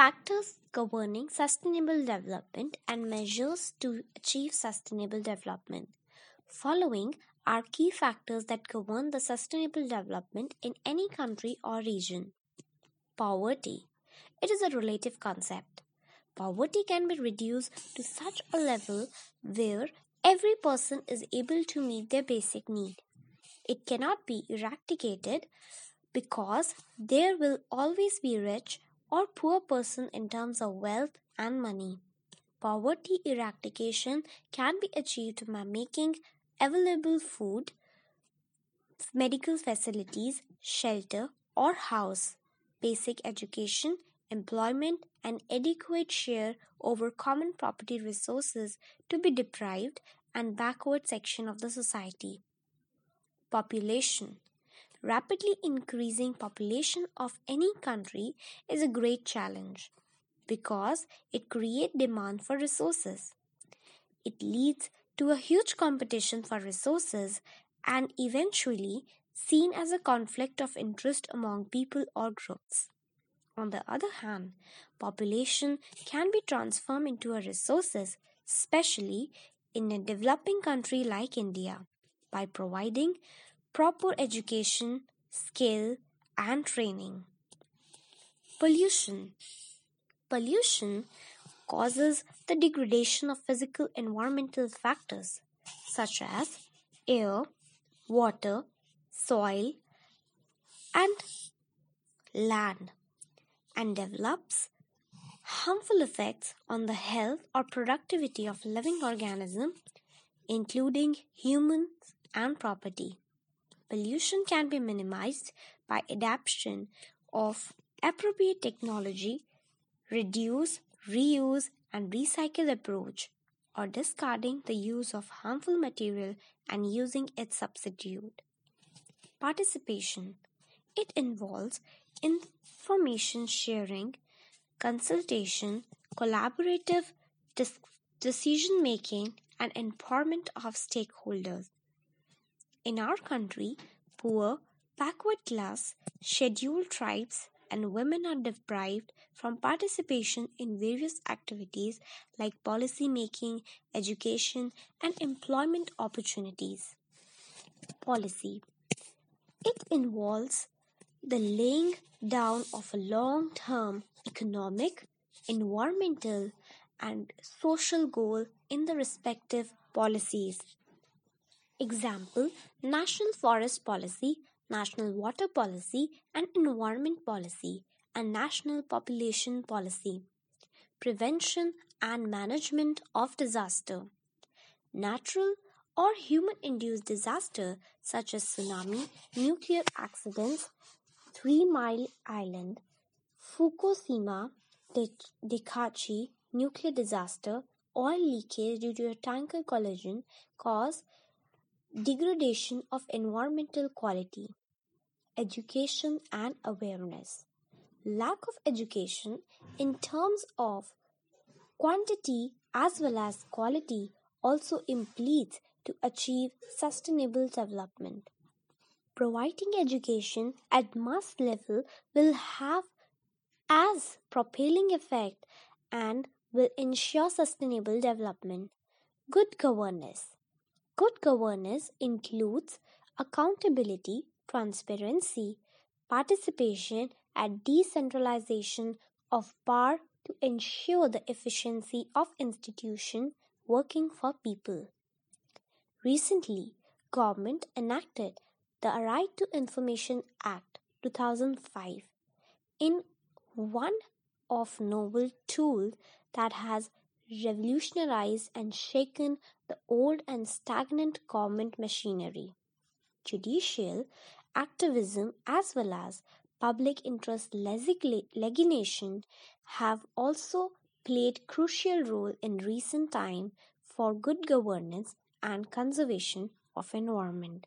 Factors governing sustainable development and measures to achieve sustainable development. Following are key factors that govern the sustainable development in any country or region. Poverty. It is a relative concept. Poverty can be reduced to such a level where every person is able to meet their basic need. It cannot be eradicated because there will always be rich or poor person in terms of wealth and money. Poverty eradication can be achieved by making available food, medical facilities, shelter or house, basic education, employment and adequate share over common property resources to be deprived and backward section of the society. Population Rapidly increasing population of any country is a great challenge because it creates demand for resources. It leads to a huge competition for resources and eventually seen as a conflict of interest among people or groups. On the other hand, population can be transformed into a resources, especially in a developing country like India, by providing proper education, skill, and training. Pollution Pollution causes the degradation of physical environmental factors such as air, water, soil, and land and develops harmful effects on the health or productivity of living organisms including humans and property. Pollution can be minimized by adoption of appropriate technology, reduce, reuse, and recycle approach, or discarding the use of harmful material and using its substitute. Participation. It involves information sharing, consultation, collaborative decision making, and empowerment of stakeholders. In our country, poor, backward class, scheduled tribes, and women are deprived from participation in various activities like policy making, education, and employment opportunities. Policy It involves the laying down of a long term economic, environmental, and social goal in the respective policies. Example National Forest Policy, National Water Policy and Environment Policy, and National Population Policy. Prevention and Management of Disaster. Natural or human induced disaster such as tsunami, nuclear accidents, Three Mile Island, Fukushima Daiichi nuclear disaster, oil leakage due to a tanker collision cause degradation of environmental quality, education and awareness. Lack of education in terms of quantity as well as quality also impedes to achieve sustainable development. Providing education at mass level will have as propelling effect and will ensure sustainable development. Good governance Good governance includes accountability, transparency, participation, and decentralization of power to ensure the efficiency of institutions working for people. Recently, government enacted the Right to Information Act 2005 in one of novel tools that has revolutionized and shaken the old and stagnant government machinery. Judicial activism as well as public interest legislation have also played crucial role in recent time for good governance and conservation of environment.